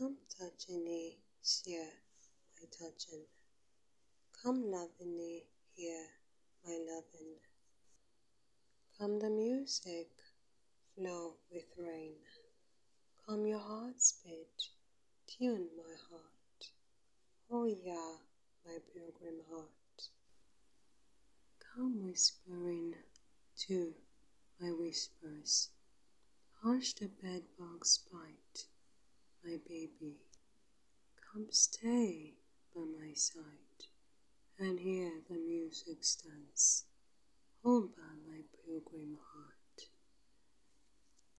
Come touching share my touching. Come loving me here, my loving. Come the music flow with rain. Come your heart's beat, tune my heart. Oh yeah, my pilgrim heart. Come whispering to my whispers. Hush the bedbug's my baby. Come stay by my side and hear the music's dance. Hold by my pilgrim heart.